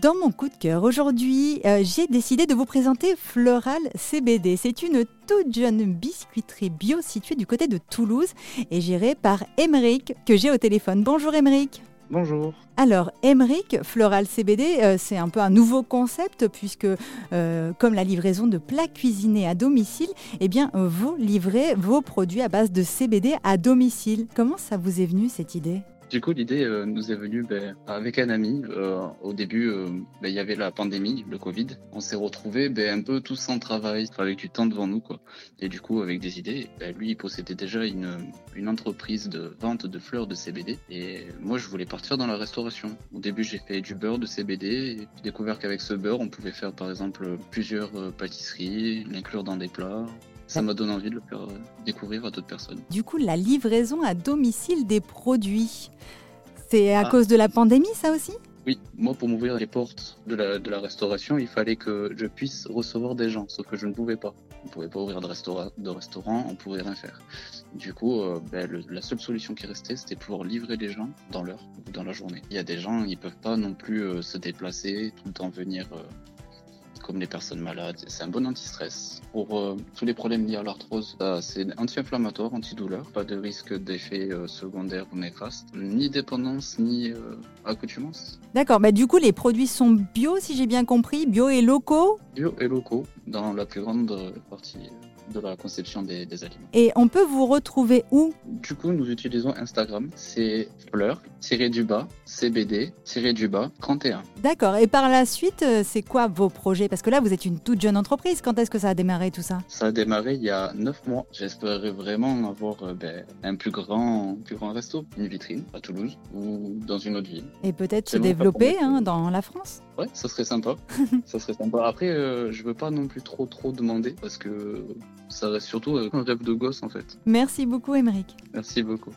Dans mon coup de cœur, aujourd'hui, euh, j'ai décidé de vous présenter Floral CBD. C'est une toute jeune biscuiterie bio située du côté de Toulouse et gérée par Emeric, que j'ai au téléphone. Bonjour Emeric. Bonjour. Alors, Emeric, Floral CBD, euh, c'est un peu un nouveau concept puisque, euh, comme la livraison de plats cuisinés à domicile, eh bien, vous livrez vos produits à base de CBD à domicile. Comment ça vous est venu cette idée? Du coup, l'idée euh, nous est venue ben, avec un ami. Euh, au début, euh, ben, il y avait la pandémie, le Covid. On s'est retrouvés ben, un peu tous sans travail, avec du temps devant nous. quoi. Et du coup, avec des idées, ben, lui, il possédait déjà une, une entreprise de vente de fleurs de CBD. Et moi, je voulais partir dans la restauration. Au début, j'ai fait du beurre de CBD. J'ai découvert qu'avec ce beurre, on pouvait faire par exemple plusieurs pâtisseries, l'inclure dans des plats. Ça m'a donné envie de le faire euh, découvrir à d'autres personnes. Du coup, la livraison à domicile des produits, c'est à ah. cause de la pandémie, ça aussi? Oui, moi pour m'ouvrir les portes de la, de la, restauration, il fallait que je puisse recevoir des gens, sauf que je ne pouvais pas. On ne pouvait pas ouvrir de, restaurant, de restaurant, on ne pouvait rien faire. Du coup, euh, ben, la seule solution qui restait, c'était pouvoir livrer les gens dans l'heure ou dans la journée. Il y a des gens, ils peuvent pas non plus euh, se déplacer, tout le temps venir comme les personnes malades. C'est un bon anti-stress. Pour euh, tous les problèmes liés à l'arthrose, c'est anti-inflammatoire, antidouleur, pas de risque d'effet euh, secondaire ou néfaste, ni dépendance, ni euh, accoutumance. D'accord, bah, du coup les produits sont bio si j'ai bien compris, bio et locaux? Bio et locaux, dans la plus grande partie de la conception des, aliments. Et on peut vous retrouver où? Du coup, nous utilisons Instagram. C'est fleur, tiré du bas, CBD, tiré du bas, 31. D'accord. Et par la suite, euh, c'est quoi vos projets? Parce que là, vous êtes une toute jeune entreprise. Quand est-ce que ça a démarré tout ça? Ça a démarré il y a 9 mois. J'espérais vraiment avoir euh, ben, un plus grand, plus grand resto, une vitrine à Toulouse ou dans une autre ville. Et peut-être se développer hein, dans la France? Ouais, ça serait sympa. ça serait sympa. Après, euh, je veux pas non plus trop trop demander parce que ça reste surtout un rêve de gosse en fait. Merci beaucoup, Émeric. Merci beaucoup.